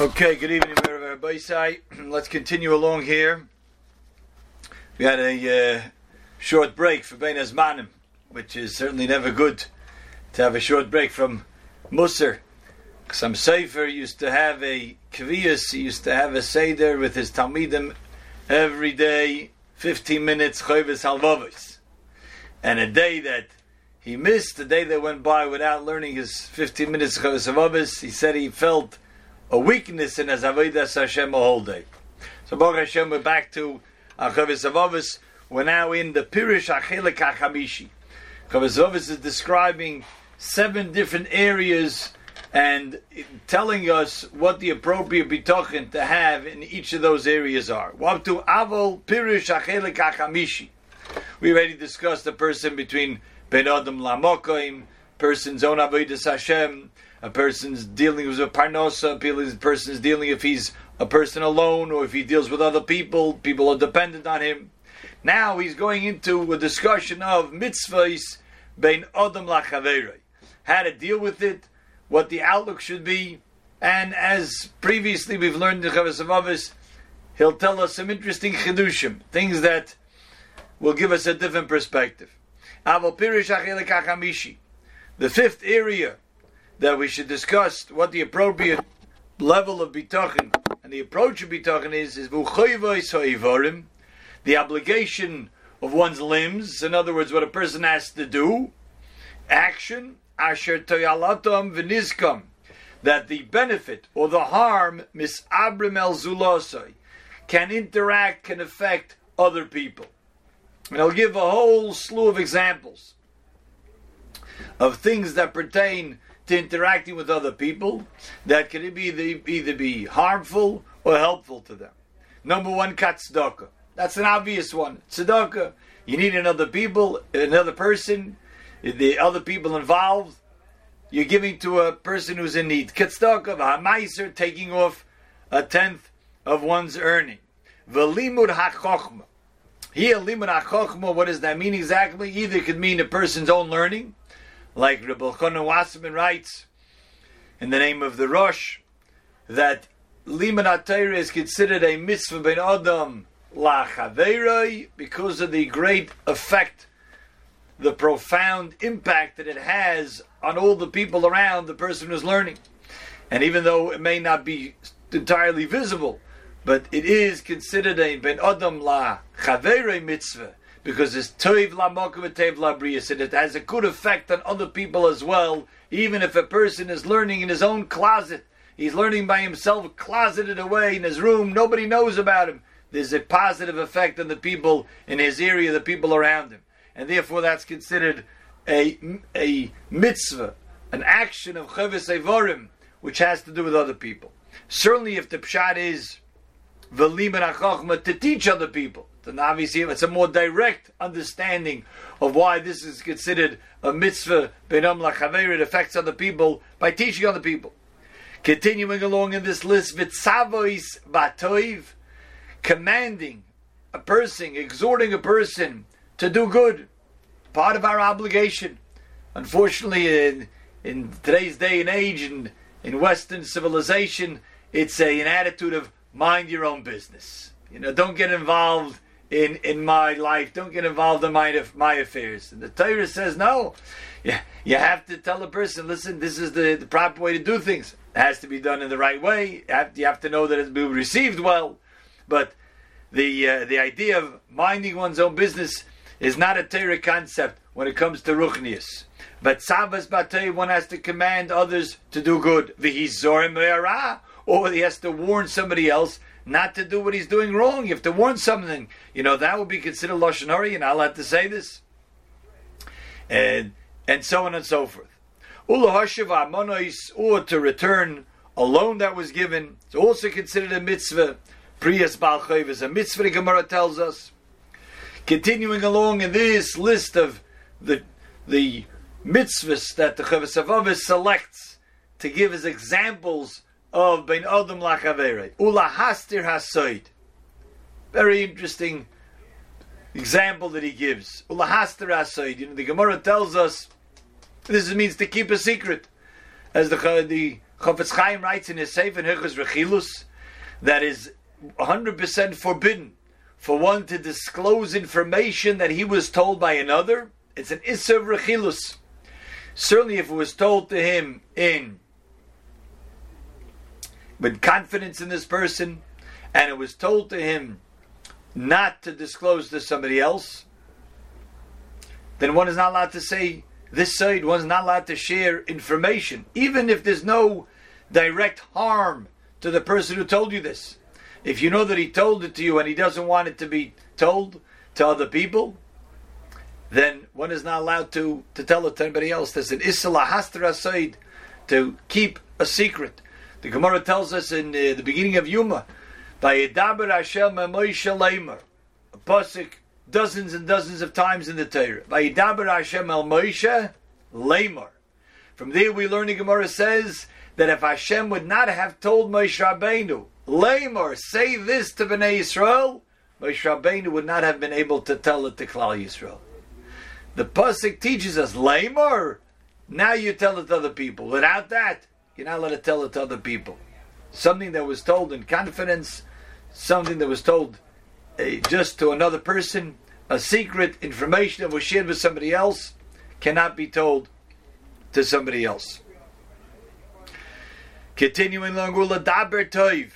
Okay, good evening, everybody. Let's continue along here. We had a uh, short break for Bein Hazmanim, which is certainly never good to have a short break from Musser. Some Sefer used to have a Kvias, he used to have a Seder with his Talmidim every day, 15 minutes, Chovis Halvavis. And a day that he missed, the day that went by without learning his 15 minutes Chovis Halvavis, he said he felt a weakness in his Avodas Hashem a whole day. So Baruch Hashem, we're back to Chavis Avavis. We're now in the Pirish Achelik HaChamishi. Chavis Avavis is describing seven different areas and telling us what the appropriate bitachon to have in each of those areas are. Up to Avol Pirish Achelik HaChamishi. We already discussed the person between Ben Adam Lamokoim, person's own Avodas Hashem, a person's dealing with a parnosa, a person's dealing if he's a person alone or if he deals with other people, people are dependent on him. Now he's going into a discussion of mitzvahs bein adam lachaverei, how to deal with it, what the outlook should be, and as previously we've learned in Chavas Avavis, he'll tell us some interesting chidushim, things that will give us a different perspective. The fifth area that we should discuss what the appropriate level of bitachon and the approach of bitachon is is the obligation of one's limbs. In other words, what a person has to do, action asher toyalatam v'nizkam, that the benefit or the harm misabrim el zulosai can interact, can affect other people. And I'll give a whole slew of examples of things that pertain to interacting with other people that can be either, either be harmful or helpful to them. Number one, tzedakah. That's an obvious one. Tzedakah. You need another people, another person, the other people involved. You're giving to a person who's in need. Tzedakah, ha'maiser, taking off a tenth of one's earning. V'limud ha'chochma. Here, limud ha'chochma, what does that mean exactly? Either it could mean a person's own learning, like Reb Elchonon Wasserman writes in the name of the Rosh, that Liman HaTorah is considered a mitzvah ben Adam lachaveroi because of the great effect, the profound impact that it has on all the people around the person who's learning. And even though it may not be entirely visible, but it is considered a ben Adam la chaveroi mitzvah because it's toiv lamokum tev and it has a good effect on other people as well. Even if a person is learning in his own closet, he's learning by himself, closeted away in his room, nobody knows about him. There's a positive effect on the people in his area, the people around him, and therefore that's considered a a mitzvah, an action of chavis evorim, which has to do with other people. Certainly, if the pshat is v'limen to teach other people then obviously it's a more direct understanding of why this is considered a mitzvah benam lachaver. It affects other people by teaching other people. Continuing along in this list, vitzavois batoiv, commanding a person, exhorting a person to do good, part of our obligation. Unfortunately, in, in today's day and age, in, in Western civilization, it's a, an attitude of mind your own business. You know, don't get involved in in my life. Don't get involved in my my affairs. And the Torah says no. Yeah, you have to tell a person, listen, this is the, the proper way to do things. It has to be done in the right way. You have, you have to know that it's been received well. But the uh, the idea of minding one's own business is not a Torah concept when it comes to ruchnius. But savas batei, one has to command others to do good. Vihizorim or he has to warn somebody else not to do what he's doing wrong. You have to warn something. You know, that would be considered Lashon Hara. You're not to say this. And, and so on and so forth. Ulahashav Amonois, or to return a loan that was given. It's also considered a mitzvah. Priyas Balchayv is a mitzvah, the Gemara tells us. Continuing along in this list of the the mitzvahs that the Chavasavavis selects to give as examples of Ben Adam Lachaveret. Ula Hastir Hasoid. Very interesting example that he gives. Ula Hastir Hasoid. You know, the Gemara tells us this means to keep a secret. As the, the Chofetz Chaim writes in his Sefer Hilchos Rechilus that is 100% forbidden for one to disclose information that he was told by another. It's an Issa of Rechilus. Certainly, if it was told to him in with confidence in this person, and it was told to him not to disclose to somebody else, then one is not allowed to say this side, one's not allowed to share information, even if there's no direct harm to the person who told you this. If you know that he told it to you and he doesn't want it to be told to other people, then one is not allowed to, to tell it to anybody else. There's an Isla Hastra side to keep a secret. The Gemara tells us in uh, the beginning of Yuma, by Edaber Hashem Moshe Leimer, a pasuk dozens and dozens of times in the Torah. By Edaber Hashem El Moshe Leimer. From there we learn the Gemara says that if Hashem would not have told Moshe Rabbeinu, Leimer, say this to Bnei Yisrael, Moshe Rabbeinu would not have been able to tell it to Klal Yisrael. The pasuk teaches us Leimer. Now you tell it to other people. Without that, you're not allowed to tell it to other people. Something that was told in confidence, something that was told uh, just to another person, a secret information that was shared with somebody else, cannot be told to somebody else. Continuing along, uladaber toiv,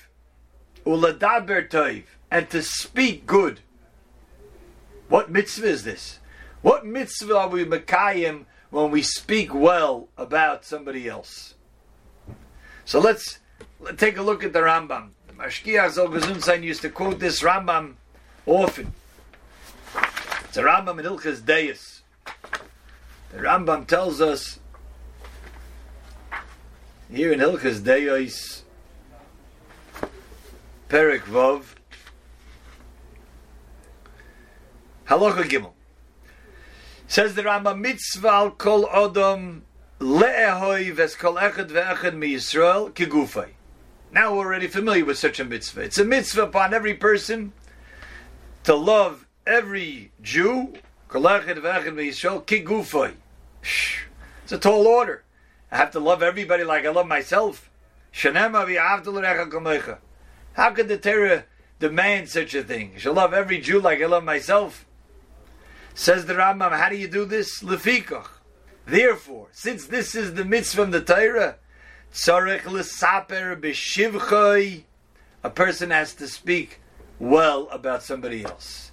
uladaber toiv, and to speak good. What mitzvah is this? What mitzvah are we makayim when we speak well about somebody else? So let's, let's take a look at the Rambam. The Mashgiach Zol used to quote this Rambam often. It's a Rambam in Hilchas Deis. The Rambam tells us here in Hilchas Deis, Perik Vov, Halacha Gimel. Says the Rambam, mitzvah al kol odom Echad ve'echad mi Yisrael kigufay. Now we're already familiar with such a mitzvah. It's a mitzvah upon every person to love every Jew, kol echad ve'echad mi kigufay. It's a tall order. I have to love everybody like I love myself. How could the Torah demand such a thing? I shall love every Jew like I love myself. Says the Rambam, how do you do this? Lefikach. Therefore, since this is the mitzvah of the Torah, tzarech l'saper b'shivchoi, a person has to speak well about somebody else.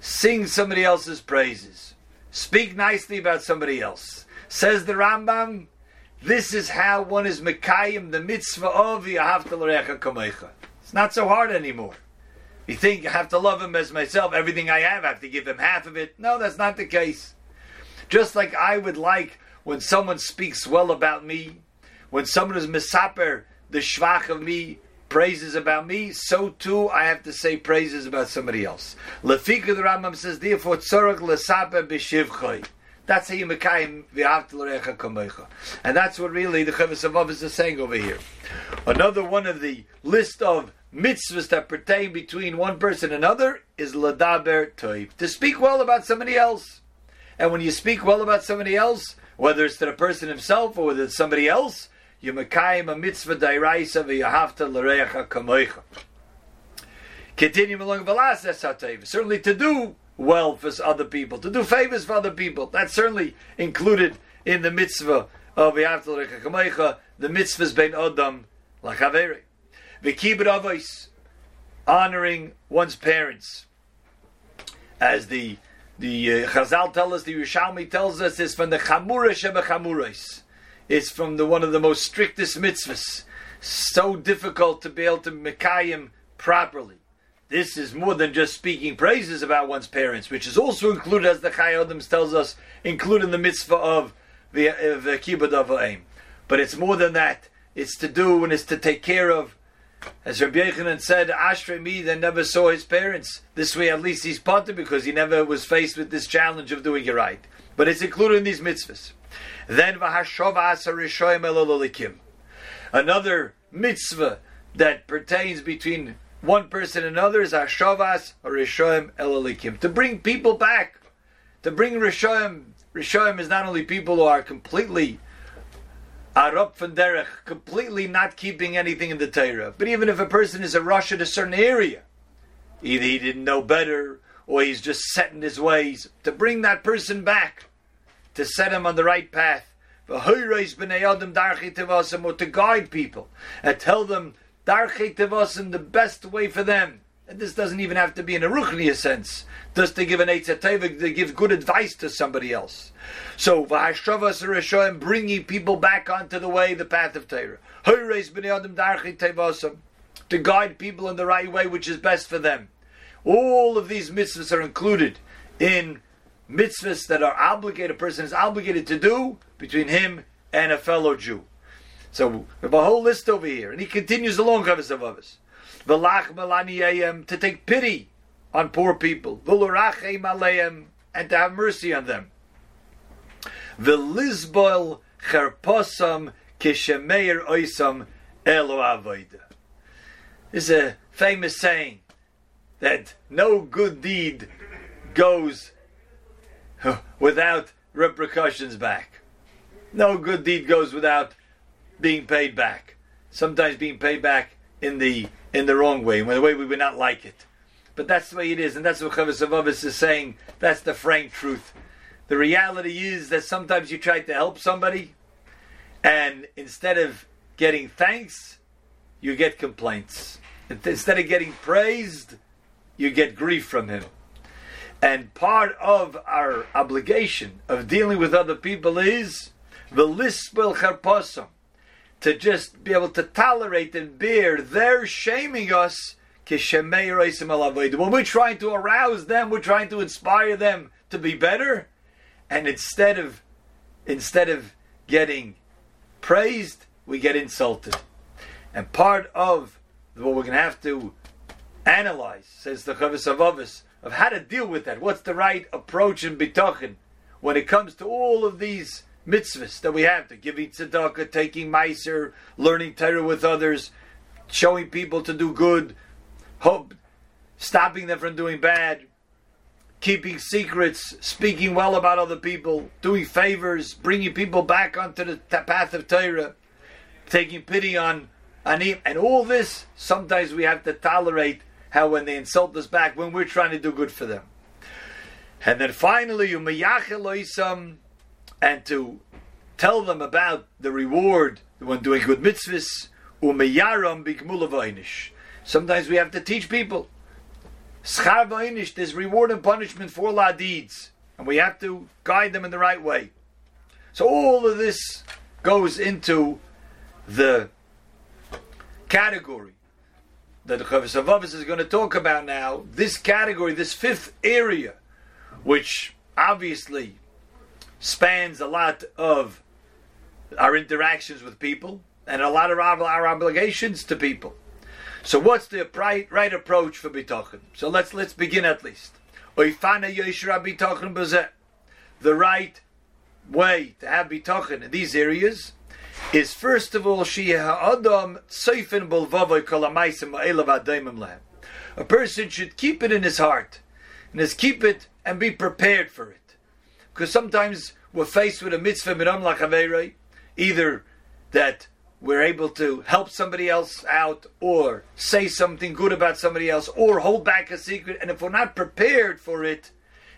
Sing somebody else's praises. Speak nicely about somebody else. Says the Rambam, this is how one is Mekayim, the mitzvah of Yahavta L'recha Kamecha. It's not so hard anymore. You think I have to love him as myself, everything I have, I have to give him half of it. No, that's not the case. Just like I would like when someone speaks well about me, when someone is misaper, the shvach of me, praises about me, so too I have to say praises about somebody else. Lefika the Rambam says, therefore, tzorach lesaper b'shivchoi. That's how you mekayim v'avtel kamecha. And that's what really the Chavis of is saying over here. Another one of the list of mitzvahs that pertain between one person and another is ladaber toiv. To speak well about somebody else. And when you speak well about somebody else, whether it's to the person himself or whether it's somebody else, you mekayim a mitzvah dairaisa v'yahavta l'reacha kamoicha. Continue along v'las Certainly to do well for other people, to do favors for other people. That's certainly included in the mitzvah of v'yahavta l'reacha kamoicha, the mitzvahs bein odam lachaveri. V'kibud avos, honoring one's parents. As the the uh, Chazal tell us, the Yerushalmi tells us, is from the Chamura Sheba It's from the one of the most strictest mitzvahs. So difficult to be able to mekayim properly. This is more than just speaking praises about one's parents, which is also included, as the Chayyim tells us, including the mitzvah of the kibbud of aim. But it's more than that. It's to do and it's to take care of as Rabbi Yochanan said, Ashrei me that never saw his parents. This way, at least he's potter because he never was faced with this challenge of doing it right. But it's included in these mitzvahs. Then Another mitzvah that pertains between one person and another is Hashavas Rishoim Elalikim. To bring people back. To bring Rishoim. Rishoim is not only people who are completely up from derech, completely not keeping anything in the Torah. But even if a person is a rush at a certain area, either he didn't know better or he's just set in his ways, to bring that person back, to set him on the right path. Or to guide people and tell them the best way for them. And this doesn't even have to be in a ruchniya sense, just to give an eitzatevik, to give good advice to somebody else. So, v'hashavas bringing people back onto the way, the path of Torah. Hoyreis b'nei adam darchi tevasam, To guide people in the right way, which is best for them. All of these mitzvahs are included in mitzvahs that are obligated, a person is obligated to do between him and a fellow Jew. So we have a whole list over here, and he continues along Chavis of Avos. To take pity on poor people, and to have mercy on them. V'lizbol cherposam kishemeir oisam elo. This is a famous saying that no good deed goes without repercussions back. No good deed goes without being paid back. Sometimes being paid back in the in the wrong way, in the way we would not like it. But that's the way it is, and that's what Chavis Avavis is saying. That's the frank truth. The reality is that sometimes you try to help somebody, and instead of getting thanks, you get complaints. Instead of getting praised, you get grief from him. And part of our obligation of dealing with other people is the lispel charposam, to just be able to tolerate and bear their shaming us. When we're trying to arouse them, we're trying to inspire them to be better, and instead of instead of getting praised, we get insulted. And part of what we're going to have to analyze, says the Chavis of Avis, of how to deal with that. What's the right approach in bitachon when it comes to all of these mitzvahs that we have to giving tzedakah, taking meiser, learning Torah with others, showing people to do good, hope, stopping them from doing bad, keeping secrets, speaking well about other people, doing favors, bringing people back onto the path of Torah, taking pity on, him, and all this. Sometimes we have to tolerate how when they insult us back, when we're trying to do good for them. And then finally, and to tell them about the reward when doing good mitzvahs, Sometimes we have to teach people. There's reward and punishment for our deeds, and we have to guide them in the right way. So all of this goes into the category that the Chavis is going to talk about now, this category, this fifth area, which obviously spans a lot of our interactions with people and a lot of our, obligations to people. So, what's the right, right approach for bitachon? So let's let's begin at least. The right way to have bitachon in these areas is first of all A person should keep it in his heart, and is keep it and be prepared for it, because sometimes we're faced with a mitzvah miram lachavei, either that we're able to help somebody else out, or say something good about somebody else, or hold back a secret, and if we're not prepared for it,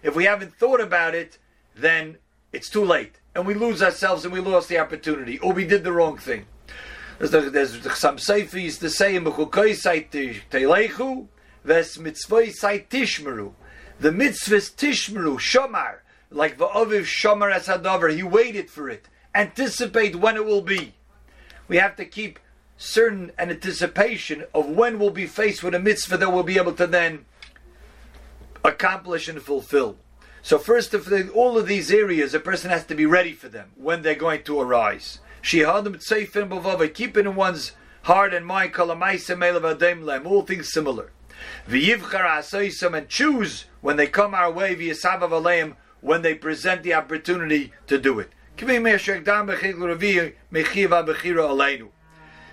if we haven't thought about it, then it's too late and we lose ourselves and we lost the opportunity, or we did the wrong thing. There's, some seifis to say teilechu ves mitzvoi tishmeru. The mitzvahs tishmeru shomar like the aviv shomar as. He waited for it. Anticipate when it will be. We have to keep certain anticipation of when we'll be faced with a mitzvah that we'll be able to then accomplish and fulfill. So first of all of these areas, a person has to be ready for them when they're going to arise. She had seif and bov, keep it in one's heart and mind. All things similar. And choose when they come our way. When they present the opportunity to do it.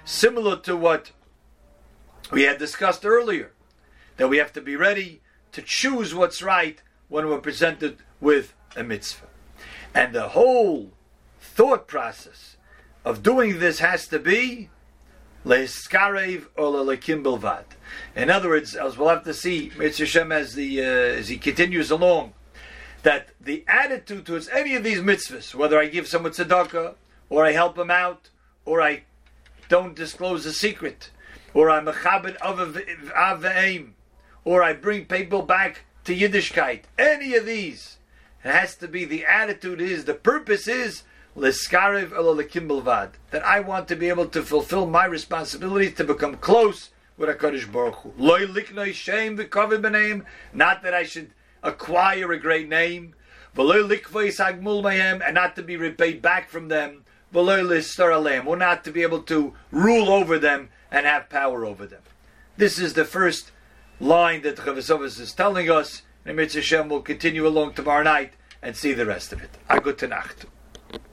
Similar to what we had discussed earlier, that we have to be ready to choose what's right when we're presented with a mitzvah. And the whole thought process of doing this has to be. In other words, as we'll have to see, Mitzvah Shem as the uh, as he continues along, that the attitude towards any of these mitzvahs, whether I give someone tzedakah, or I help him out, or I don't disclose a secret, or I'm a chabad of aim, or I bring people back to Yiddishkeit, any of these, it has to be the attitude is, the purpose is, that I want to be able to fulfill my responsibilities to become close with HaKadosh Baruch Hu. Not that I should acquire a great name, and not to be repaid back from them, or not to be able to rule over them and have power over them. This is the first line that Chavasovas is telling us, and Mitzvah Shem will continue along tomorrow night and see the rest of it. A good Nacht.